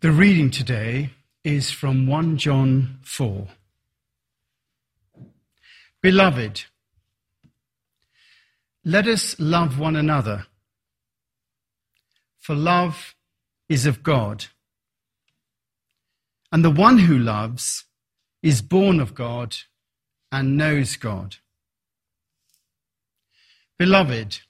The reading today is from 1 John 4. Beloved, let us love one another, for love is of God. And the one who loves is born of God and knows God. Beloved,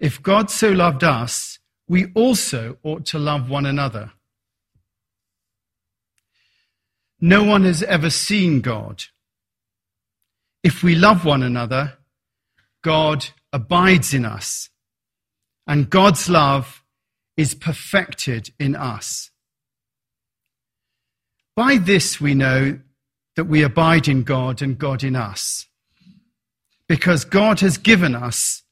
if God so loved us, we also ought to love one another. No one has ever seen God. If we love one another, God abides in us, and God's love is perfected in us. By this we know that we abide in God and God in us, because God has given us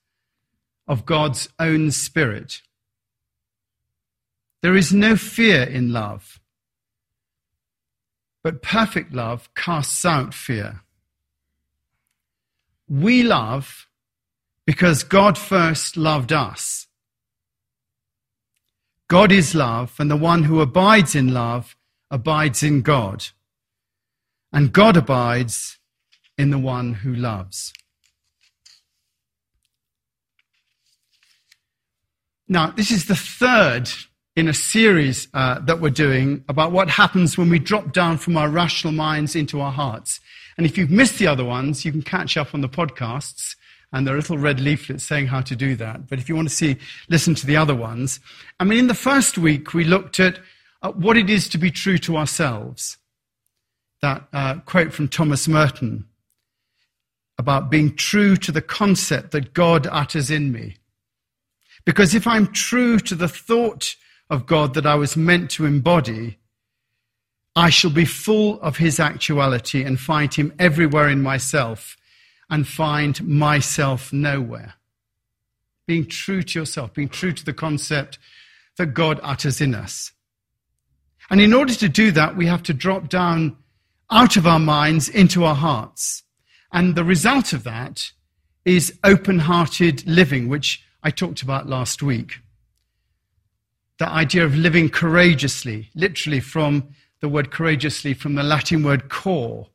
of God's own Spirit. There is no fear in love, but perfect love casts out fear. We love because God first loved us. God is love, and the one who abides in love abides in God. And God abides in the one who loves. Now, this is the third in a series uh, that we're doing about what happens when we drop down from our rational minds into our hearts. And if you've missed the other ones, you can catch up on the podcasts, and there are little red leaflets saying how to do that. But if you want to see, listen to the other ones. I mean, in the first week, we looked at what it is to be true to ourselves. That uh, quote from Thomas Merton about being true to the concept that God utters in me. Because if I'm true to the thought of God that I was meant to embody, I shall be full of his actuality and find him everywhere in myself and find myself nowhere. Being true to yourself, being true to the concept that God utters in us. And in order to do that, we have to drop down out of our minds into our hearts. And the result of that is open hearted living, which I talked about last week the idea of living courageously, literally from the word courageously, from the Latin word cor,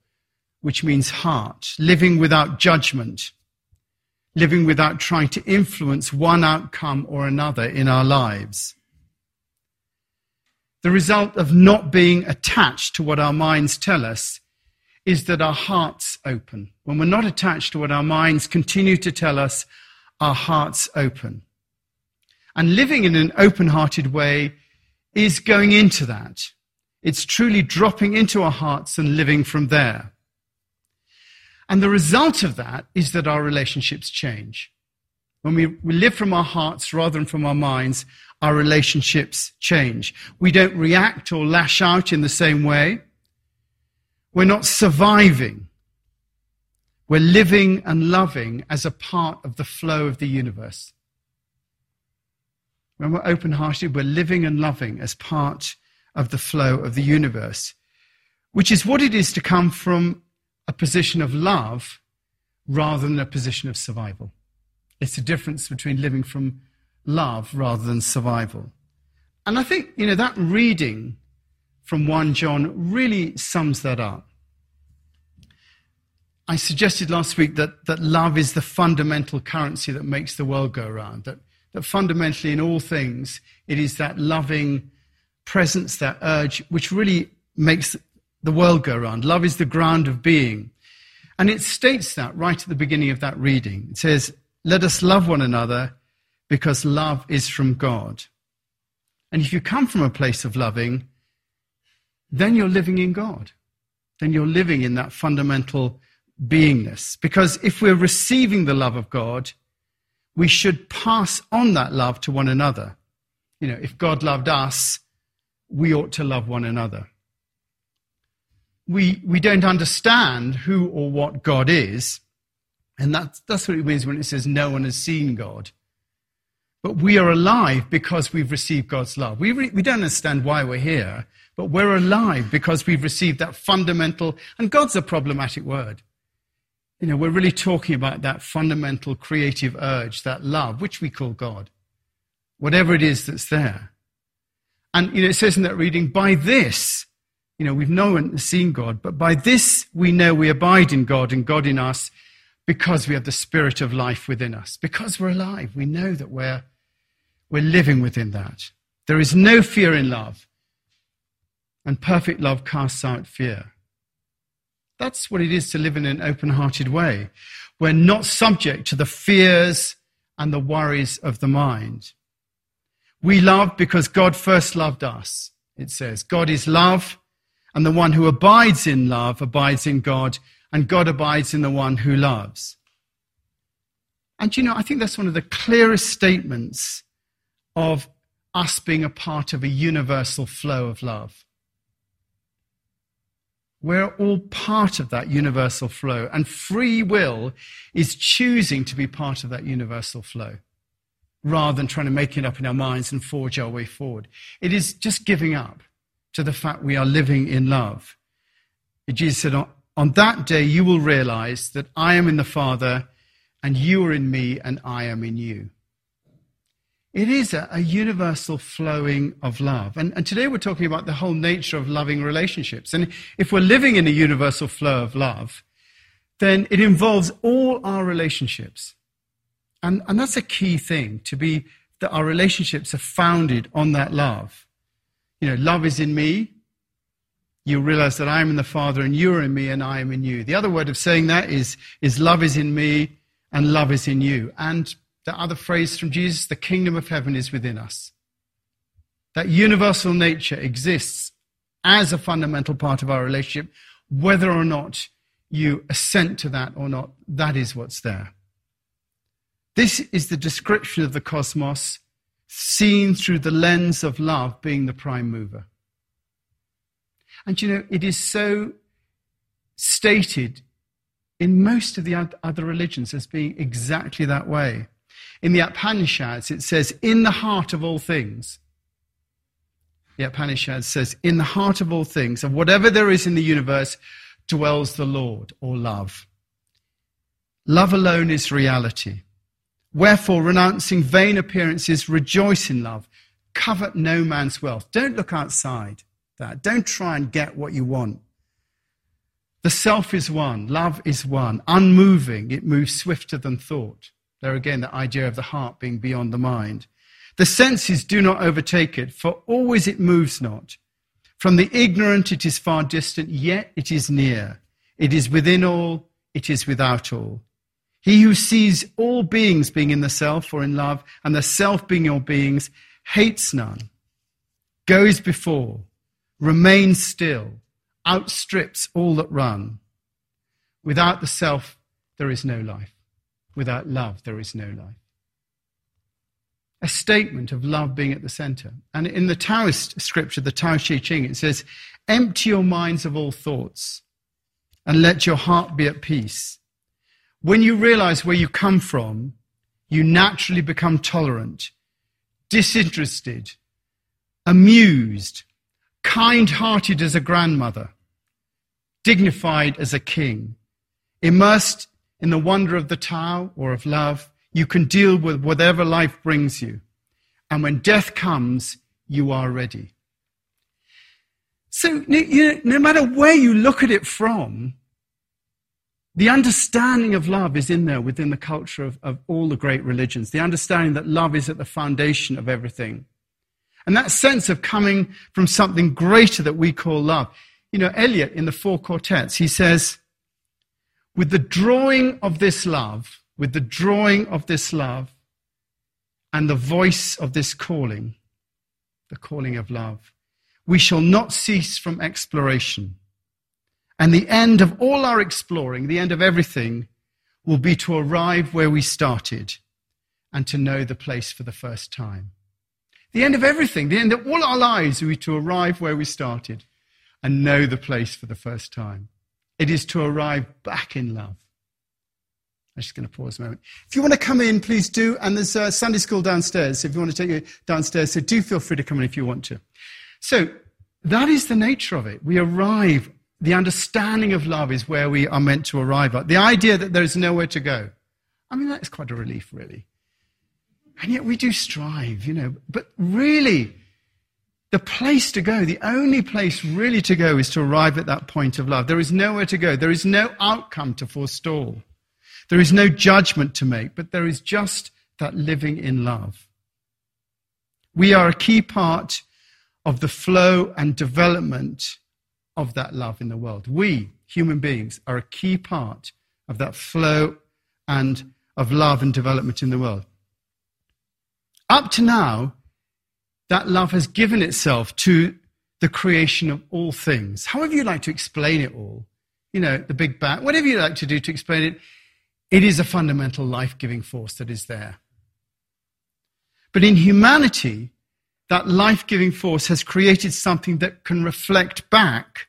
which means heart, living without judgment, living without trying to influence one outcome or another in our lives. The result of not being attached to what our minds tell us is that our hearts open. When we're not attached to what our minds continue to tell us, our hearts open. And living in an open hearted way is going into that. It's truly dropping into our hearts and living from there. And the result of that is that our relationships change. When we, we live from our hearts rather than from our minds, our relationships change. We don't react or lash out in the same way. We're not surviving. We're living and loving as a part of the flow of the universe. When we're open hearted, we're living and loving as part of the flow of the universe, which is what it is to come from a position of love rather than a position of survival. It's the difference between living from love rather than survival. And I think, you know, that reading from 1 John really sums that up. I suggested last week that, that love is the fundamental currency that makes the world go round, that that fundamentally in all things, it is that loving presence, that urge, which really makes the world go round. Love is the ground of being. And it states that right at the beginning of that reading. It says, Let us love one another because love is from God. And if you come from a place of loving, then you're living in God. Then you're living in that fundamental beingness. Because if we're receiving the love of God, we should pass on that love to one another. You know, if God loved us, we ought to love one another. We, we don't understand who or what God is, and that's, that's what it means when it says no one has seen God. But we are alive because we've received God's love. We, re, we don't understand why we're here, but we're alive because we've received that fundamental, and God's a problematic word. You know, we're really talking about that fundamental creative urge, that love, which we call God. Whatever it is that's there. And, you know, it says in that reading, by this, you know, we've known and seen God, but by this we know we abide in God and God in us because we have the spirit of life within us. Because we're alive, we know that we're, we're living within that. There is no fear in love, and perfect love casts out fear. That's what it is to live in an open hearted way. We're not subject to the fears and the worries of the mind. We love because God first loved us, it says. God is love, and the one who abides in love abides in God, and God abides in the one who loves. And you know, I think that's one of the clearest statements of us being a part of a universal flow of love. We're all part of that universal flow, and free will is choosing to be part of that universal flow rather than trying to make it up in our minds and forge our way forward. It is just giving up to the fact we are living in love. Jesus said, On that day you will realize that I am in the Father, and you are in me, and I am in you. It is a, a universal flowing of love. And, and today we're talking about the whole nature of loving relationships. And if we're living in a universal flow of love, then it involves all our relationships. And, and that's a key thing to be that our relationships are founded on that love. You know, love is in me. You realize that I am in the Father and you are in me and I am in you. The other word of saying that is, is love is in me and love is in you. And that other phrase from Jesus, the kingdom of heaven is within us. That universal nature exists as a fundamental part of our relationship, whether or not you assent to that or not, that is what's there. This is the description of the cosmos seen through the lens of love being the prime mover. And you know, it is so stated in most of the other religions as being exactly that way. In the Upanishads, it says, in the heart of all things. The Upanishads says, in the heart of all things, of whatever there is in the universe, dwells the Lord or love. Love alone is reality. Wherefore, renouncing vain appearances, rejoice in love. Covet no man's wealth. Don't look outside that. Don't try and get what you want. The self is one, love is one, unmoving, it moves swifter than thought. There again, the idea of the heart being beyond the mind. The senses do not overtake it, for always it moves not. From the ignorant it is far distant, yet it is near. It is within all, it is without all. He who sees all beings being in the self or in love, and the self being all beings, hates none, goes before, remains still, outstrips all that run. Without the self, there is no life. Without love, there is no life. A statement of love being at the center. And in the Taoist scripture, the Tao Te Ching, it says, Empty your minds of all thoughts and let your heart be at peace. When you realize where you come from, you naturally become tolerant, disinterested, amused, kind hearted as a grandmother, dignified as a king, immersed in the wonder of the Tao or of love, you can deal with whatever life brings you. And when death comes, you are ready. So, you know, no matter where you look at it from, the understanding of love is in there within the culture of, of all the great religions. The understanding that love is at the foundation of everything. And that sense of coming from something greater that we call love. You know, Eliot in the Four Quartets, he says, with the drawing of this love, with the drawing of this love, and the voice of this calling, the calling of love, we shall not cease from exploration. And the end of all our exploring, the end of everything, will be to arrive where we started and to know the place for the first time. The end of everything, the end of all our lives will be to arrive where we started and know the place for the first time. It is to arrive back in love. I'm just going to pause a moment. If you want to come in, please do. And there's a Sunday school downstairs. If you want to take you downstairs, so do feel free to come in if you want to. So that is the nature of it. We arrive. The understanding of love is where we are meant to arrive at. The idea that there is nowhere to go. I mean, that's quite a relief, really. And yet we do strive, you know. But really, the place to go, the only place really to go is to arrive at that point of love. There is nowhere to go. There is no outcome to forestall. There is no judgment to make, but there is just that living in love. We are a key part of the flow and development of that love in the world. We, human beings, are a key part of that flow and of love and development in the world. Up to now, that love has given itself to the creation of all things. However you like to explain it all, you know, the Big Bang, whatever you like to do to explain it, it is a fundamental life giving force that is there. But in humanity, that life giving force has created something that can reflect back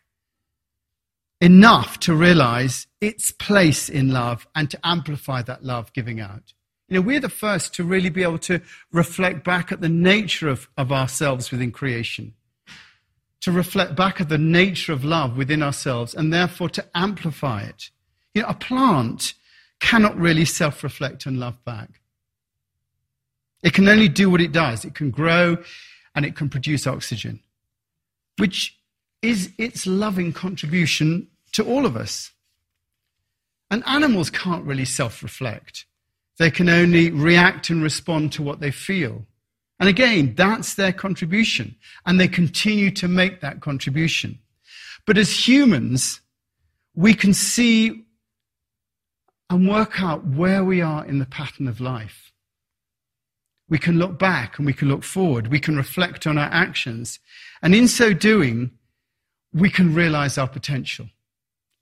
enough to realize its place in love and to amplify that love giving out. You know, we're the first to really be able to reflect back at the nature of, of ourselves within creation, to reflect back at the nature of love within ourselves, and therefore to amplify it. You know, a plant cannot really self reflect and love back. It can only do what it does. It can grow and it can produce oxygen, which is its loving contribution to all of us. And animals can't really self reflect. They can only react and respond to what they feel. And again, that's their contribution. And they continue to make that contribution. But as humans, we can see and work out where we are in the pattern of life. We can look back and we can look forward. We can reflect on our actions. And in so doing, we can realize our potential.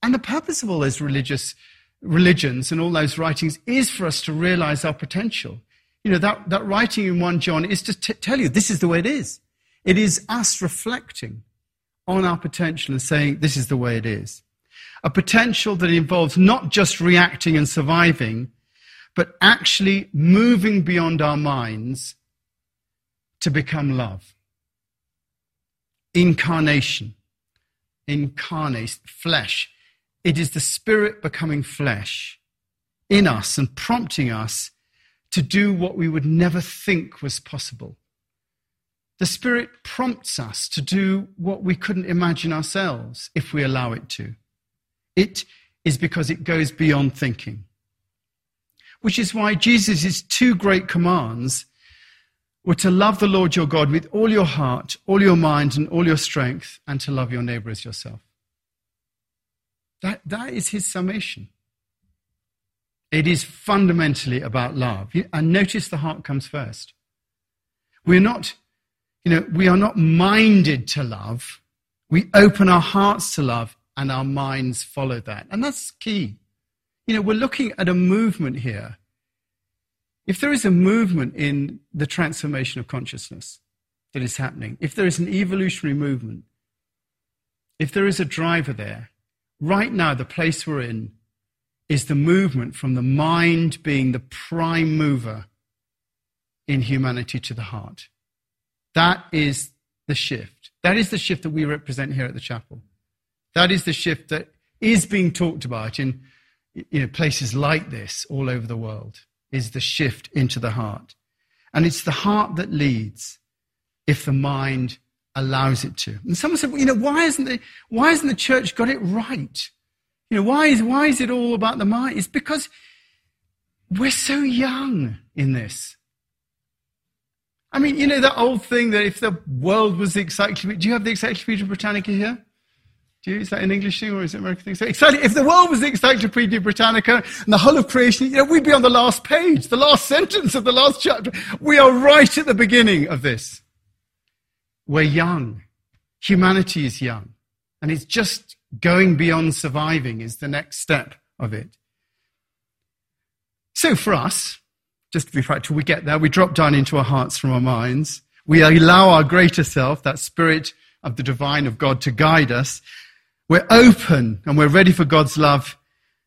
And the purpose of all those religious religions and all those writings is for us to realize our potential. You know, that, that writing in 1 John is to t- tell you this is the way it is. It is us reflecting on our potential and saying this is the way it is. A potential that involves not just reacting and surviving, but actually moving beyond our minds to become love. Incarnation. Incarnate, flesh it is the Spirit becoming flesh in us and prompting us to do what we would never think was possible. The Spirit prompts us to do what we couldn't imagine ourselves if we allow it to. It is because it goes beyond thinking. Which is why Jesus' two great commands were to love the Lord your God with all your heart, all your mind, and all your strength, and to love your neighbor as yourself. That, that is his summation. It is fundamentally about love. And notice the heart comes first. We're not, you know, we are not minded to love. We open our hearts to love and our minds follow that. And that's key. You know, we're looking at a movement here. If there is a movement in the transformation of consciousness that is happening, if there is an evolutionary movement, if there is a driver there, right now, the place we're in is the movement from the mind being the prime mover in humanity to the heart. That is the shift. That is the shift that we represent here at the chapel. That is the shift that is being talked about in you know, places like this all over the world, is the shift into the heart. And it's the heart that leads if the mind allows it to. And someone said, well, you know, why isn't the, why hasn't the church got it right? You know, why is, why is it all about the mind? It's because we're so young in this. I mean, you know, that old thing that if the world was the encyclopedia, do you have the Encyclopedia Britannica here? Do you? Is that an English thing or is it American thing? So exactly, if the world was the Encyclopedia Britannica and the whole of creation, you know, we'd be on the last page, the last sentence of the last chapter. We are right at the beginning of this. We're young. Humanity is young. And it's just going beyond surviving is the next step of it. So for us, just to be practical, we get there, we drop down into our hearts from our minds. We allow our greater self, that spirit of the divine of God to guide us. We're open and we're ready for God's love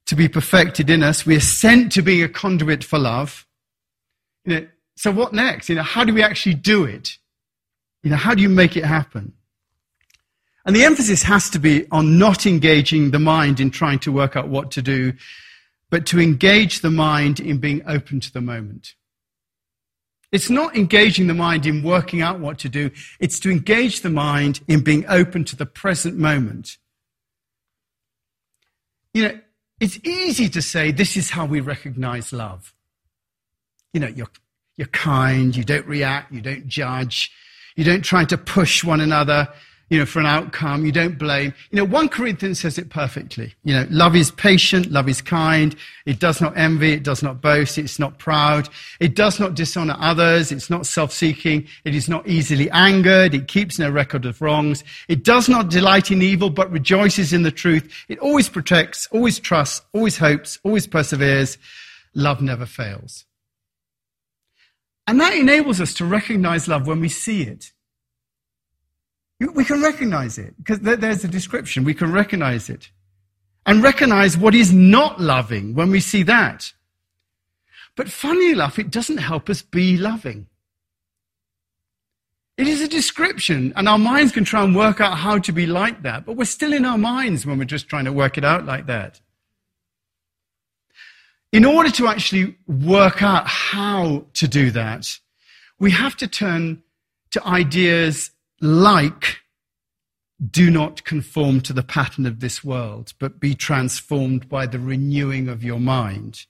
to be perfected in us. We are sent to being a conduit for love. You know, so what next? You know, how do we actually do it? You know, how do you make it happen? And the emphasis has to be on not engaging the mind in trying to work out what to do, but to engage the mind in being open to the moment. It's not engaging the mind in working out what to do. It's to engage the mind in being open to the present moment. You know, it's easy to say this is how we recognize love. You know, you're, you're kind, you don't react, you don't judge, you don't try to push one another, you know, for an outcome. You don't blame. You know, 1 Corinthians says it perfectly. You know, love is patient, love is kind. It does not envy, it does not boast, it's not proud. It does not dishonor others, it's not self-seeking, it is not easily angered, it keeps no record of wrongs. It does not delight in evil, but rejoices in the truth. It always protects, always trusts, always hopes, always perseveres. Love never fails. And that enables us to recognize love when we see it. We can recognize it because there's a description. We can recognize it and recognize what is not loving when we see that. But funny enough, it doesn't help us be loving. It is a description, and our minds can try and work out how to be like that, but we're still in our minds when we're just trying to work it out like that. In order to actually work out how to do that, we have to turn to ideas like do not conform to the pattern of this world, but be transformed by the renewing of your mind.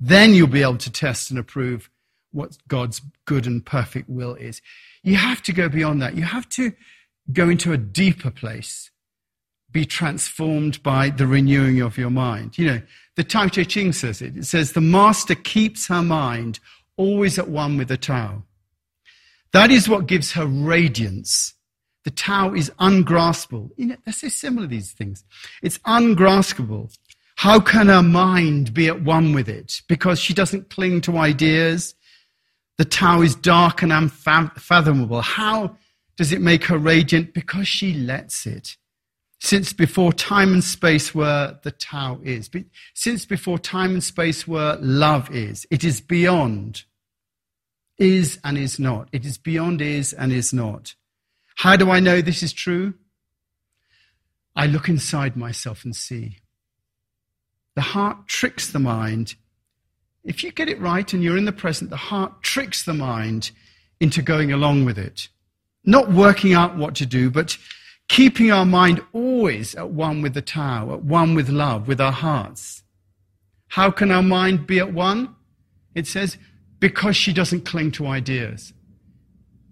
Then you'll be able to test and approve what God's good and perfect will is. You have to go beyond that. You have to go into a deeper place, be transformed by the renewing of your mind. You know, the Tao Te Ching says it. It says, the master keeps her mind always at one with the Tao. That is what gives her radiance. The Tao is ungraspable. You know, they're so similar, these things. It's ungraspable. How can her mind be at one with it? Because she doesn't cling to ideas. The Tao is dark and unfathomable. How does it make her radiant? Because she lets it. Since before time and space were, the Tao is. but Since before time and space were, love is. It is beyond is and is not. It is beyond is and is not. How do I know this is true? I look inside myself and see. The heart tricks the mind. If you get it right and you're in the present, the heart tricks the mind into going along with it. Not working out what to do, but keeping our mind always at one with the Tao, at one with love, with our hearts. How can our mind be at one? It says, because she doesn't cling to ideas.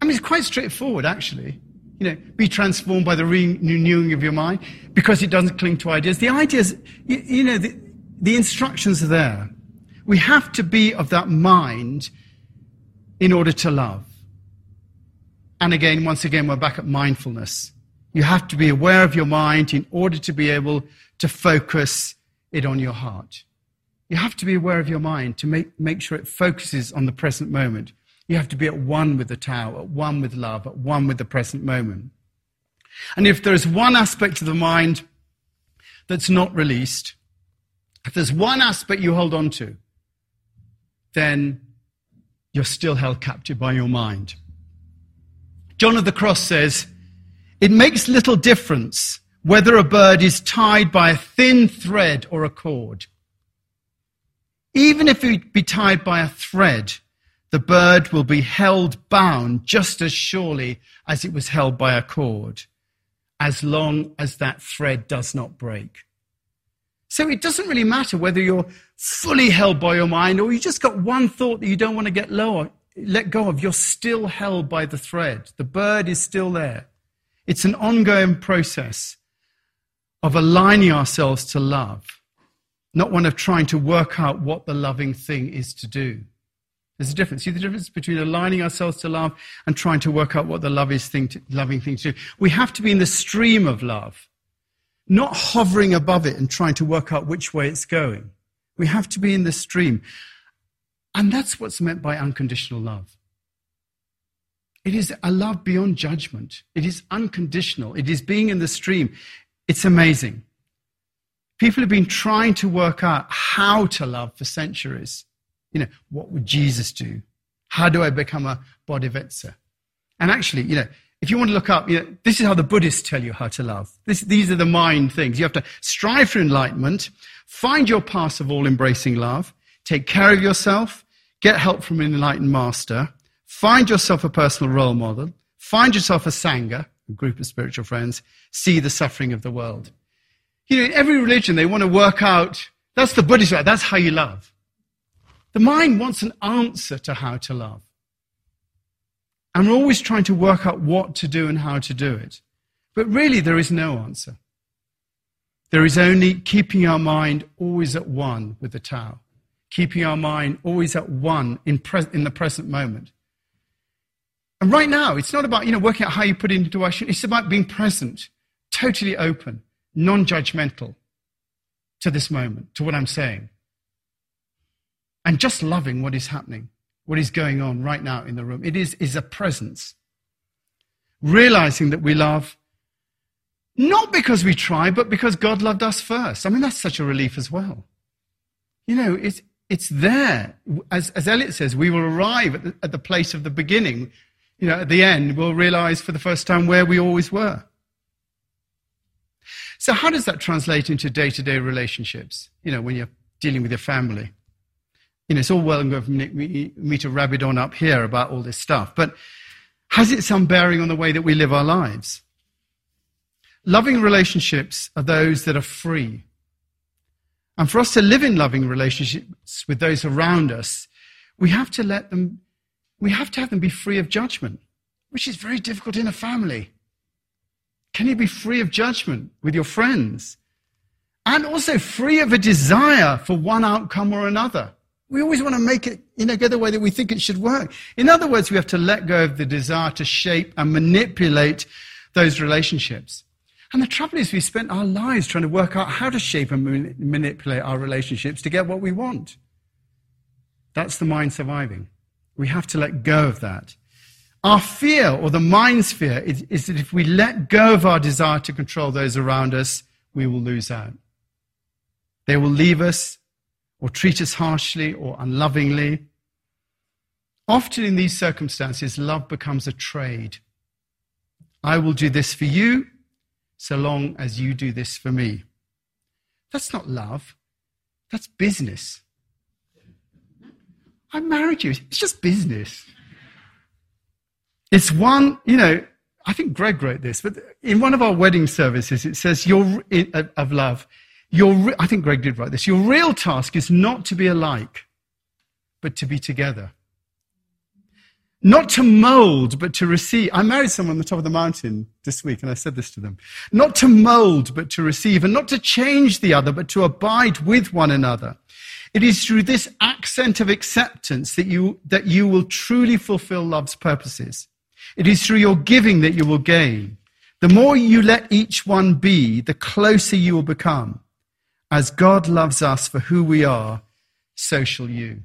I mean, it's quite straightforward, actually. You know, be transformed by the renewing of your mind because it doesn't cling to ideas. The ideas, you, you know, the, the instructions are there. We have to be of that mind in order to love. And again, once again, we're back at mindfulness. You have to be aware of your mind in order to be able to focus it on your heart. You have to be aware of your mind to make, make sure it focuses on the present moment. You have to be at one with the Tao, at one with love, at one with the present moment. And if there's one aspect of the mind that's not released, if there's one aspect you hold on to, then you're still held captive by your mind. John of the Cross says, it makes little difference whether a bird is tied by a thin thread or a cord. Even if it be tied by a thread, the bird will be held bound just as surely as it was held by a cord, as long as that thread does not break. So it doesn't really matter whether you're fully held by your mind or you just got one thought that you don't want to get lower, let go of. You're still held by the thread. The bird is still there. It's an ongoing process of aligning ourselves to love not one of trying to work out what the loving thing is to do. There's a difference. See the difference between aligning ourselves to love and trying to work out what the love is thing to, loving thing to do. We have to be in the stream of love, not hovering above it and trying to work out which way it's going. We have to be in the stream. And that's what's meant by unconditional love. It is a love beyond judgment. It is unconditional. It is being in the stream. It's amazing. People have been trying to work out how to love for centuries. You know, what would Jesus do? How do I become a bodhisattva? And actually, you know, if you want to look up, you know, this is how the Buddhists tell you how to love. This, these are the mind things. You have to strive for enlightenment, find your path of all embracing love, take care of yourself, get help from an enlightened master, Find yourself a personal role model. Find yourself a Sangha, a group of spiritual friends. See the suffering of the world. You know, in every religion, they want to work out, that's the Buddhist way, that's how you love. The mind wants an answer to how to love. And we're always trying to work out what to do and how to do it. But really, there is no answer. There is only keeping our mind always at one with the Tao, keeping our mind always at one in, pre- in the present moment. And right now, it's not about you know working out how you put it into action. It's about being present, totally open, non-judgmental to this moment, to what I'm saying, and just loving what is happening, what is going on right now in the room. It is is a presence, realizing that we love not because we try, but because God loved us first. I mean, that's such a relief as well. You know, it's, it's there. As, as Eliot says, we will arrive at the, at the place of the beginning. You know, at the end, we'll realize for the first time where we always were. So, how does that translate into day to day relationships? You know, when you're dealing with your family. You know, it's all well and good for me, me to rabbit on up here about all this stuff, but has it some bearing on the way that we live our lives? Loving relationships are those that are free. And for us to live in loving relationships with those around us, we have to let them, we have to have them be free of judgment, which is very difficult in a family. Can you be free of judgment with your friends? And also free of a desire for one outcome or another. We always want to make it, you know, go the way that we think it should work. In other words, we have to let go of the desire to shape and manipulate those relationships. And the trouble is, we spent our lives trying to work out how to shape and manipulate our relationships to get what we want. That's the mind surviving. We have to let go of that. Our fear, or the mind's fear, is, is that if we let go of our desire to control those around us, we will lose out. They will leave us, or treat us harshly or unlovingly. Often in these circumstances, love becomes a trade. I will do this for you, so long as you do this for me. That's not love. That's business. I married you. It's just business. It's one, you know, I think Greg wrote this, but in one of our wedding services, it says, your, of love, your, I think Greg did write this, your real task is not to be alike, but to be together. Not to mold, but to receive. I married someone on the top of the mountain this week, and I said this to them. Not to mold, but to receive, and not to change the other, but to abide with one another. It is through this accent of acceptance that you, that you will truly fulfill love's purposes. It is through your giving that you will gain. The more you let each one be, the closer you will become. As God loves us for who we are, so shall you.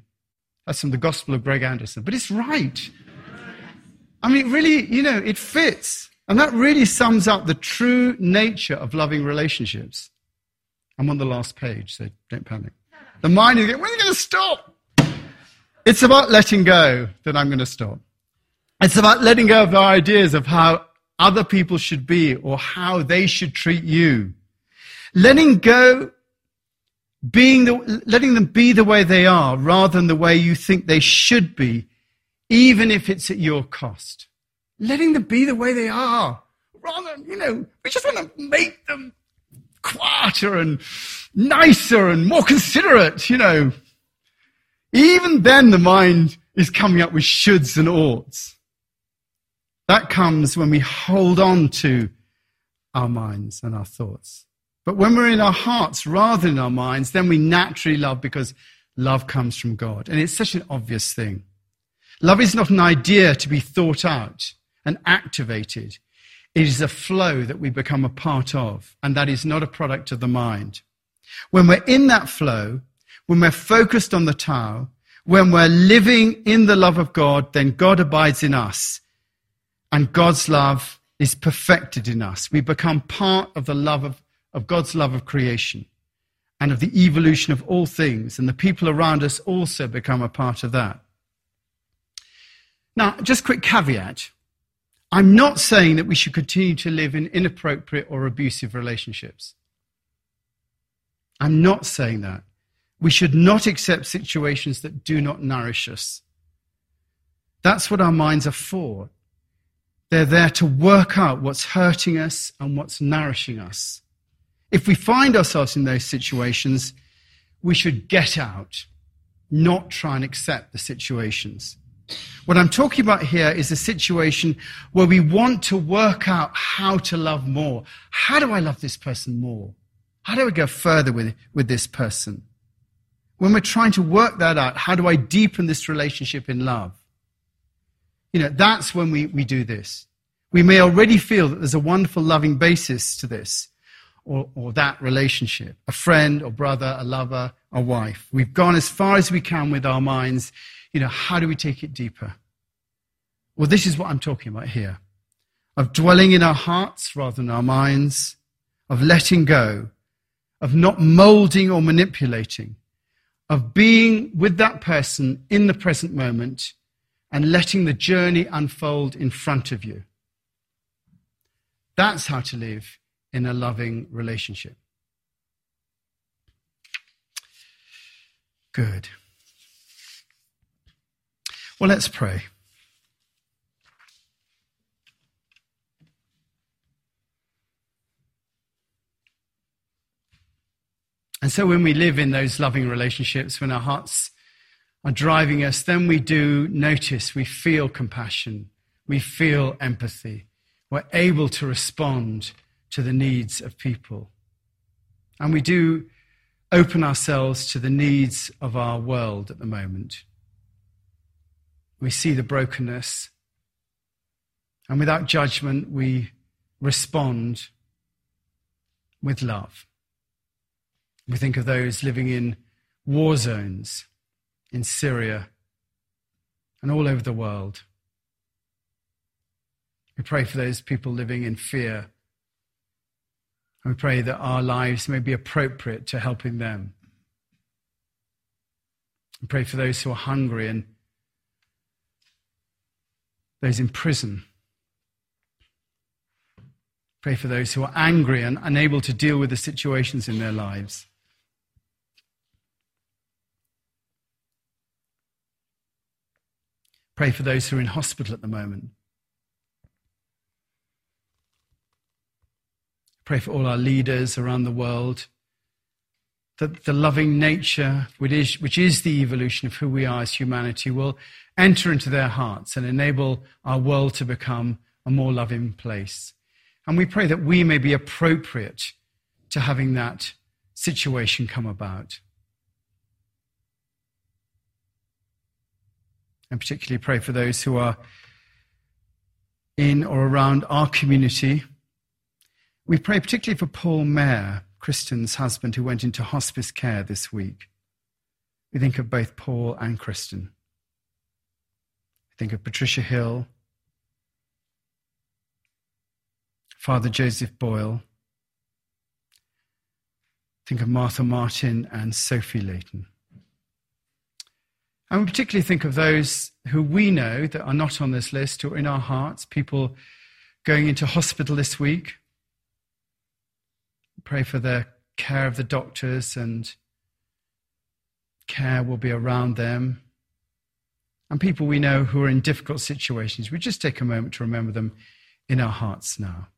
That's from the Gospel of Greg Anderson. But it's right. I mean, really, you know, it fits. And that really sums up the true nature of loving relationships. I'm on the last page, so don't panic. The mind is going, when are you going to stop? It's about letting go that I'm going to stop. It's about letting go of our ideas of how other people should be or how they should treat you. Letting go, being the, letting them be the way they are rather than the way you think they should be even if it's at your cost. Letting them be the way they are. Rather, you know, we just want to make them quieter and nicer and more considerate, you know. Even then, the mind is coming up with shoulds and oughts. That comes when we hold on to our minds and our thoughts. But when we're in our hearts rather than our minds, then we naturally love because love comes from God. And it's such an obvious thing. Love is not an idea to be thought out and activated. It is a flow that we become a part of, and that is not a product of the mind. When we're in that flow, when we're focused on the Tao, when we're living in the love of God, then God abides in us, and God's love is perfected in us. We become part of the love of, of God's love of creation and of the evolution of all things, and the people around us also become a part of that. Now, just quick caveat. I'm not saying that we should continue to live in inappropriate or abusive relationships. I'm not saying that. We should not accept situations that do not nourish us. That's what our minds are for. They're there to work out what's hurting us and what's nourishing us. If we find ourselves in those situations, we should get out, not try and accept the situations. What I'm talking about here is a situation where we want to work out how to love more. How do I love this person more? How do I go further with, with this person? When we're trying to work that out, how do I deepen this relationship in love? You know, that's when we, we do this. We may already feel that there's a wonderful loving basis to this or, or that relationship a friend or brother, a lover, a wife. We've gone as far as we can with our minds. You know, how do we take it deeper? Well, this is what I'm talking about here of dwelling in our hearts rather than our minds, of letting go, of not molding or manipulating, of being with that person in the present moment and letting the journey unfold in front of you. That's how to live in a loving relationship. Good. Well, let's pray. And so when we live in those loving relationships, when our hearts are driving us, then we do notice, we feel compassion, we feel empathy, we're able to respond to the needs of people. And we do open ourselves to the needs of our world at the moment. We see the brokenness, and without judgment, we respond with love. We think of those living in war zones in Syria and all over the world. We pray for those people living in fear we pray that our lives may be appropriate to helping them. Pray for those who are hungry and those in prison. Pray for those who are angry and unable to deal with the situations in their lives. Pray for those who are in hospital at the moment. Pray for all our leaders around the world. That the loving nature, which is, which is the evolution of who we are as humanity, will enter into their hearts and enable our world to become a more loving place. And we pray that we may be appropriate to having that situation come about. And particularly pray for those who are in or around our community we pray particularly for Paul Mayer, Kristen's husband, who went into hospice care this week. We think of both Paul and Kristen. We think of Patricia Hill, Father Joseph Boyle. Think of Martha Martin and Sophie Layton. And we particularly think of those who we know that are not on this list or in our hearts, people going into hospital this week, Pray for the care of the doctors and care will be around them. And people we know who are in difficult situations, we just take a moment to remember them in our hearts now.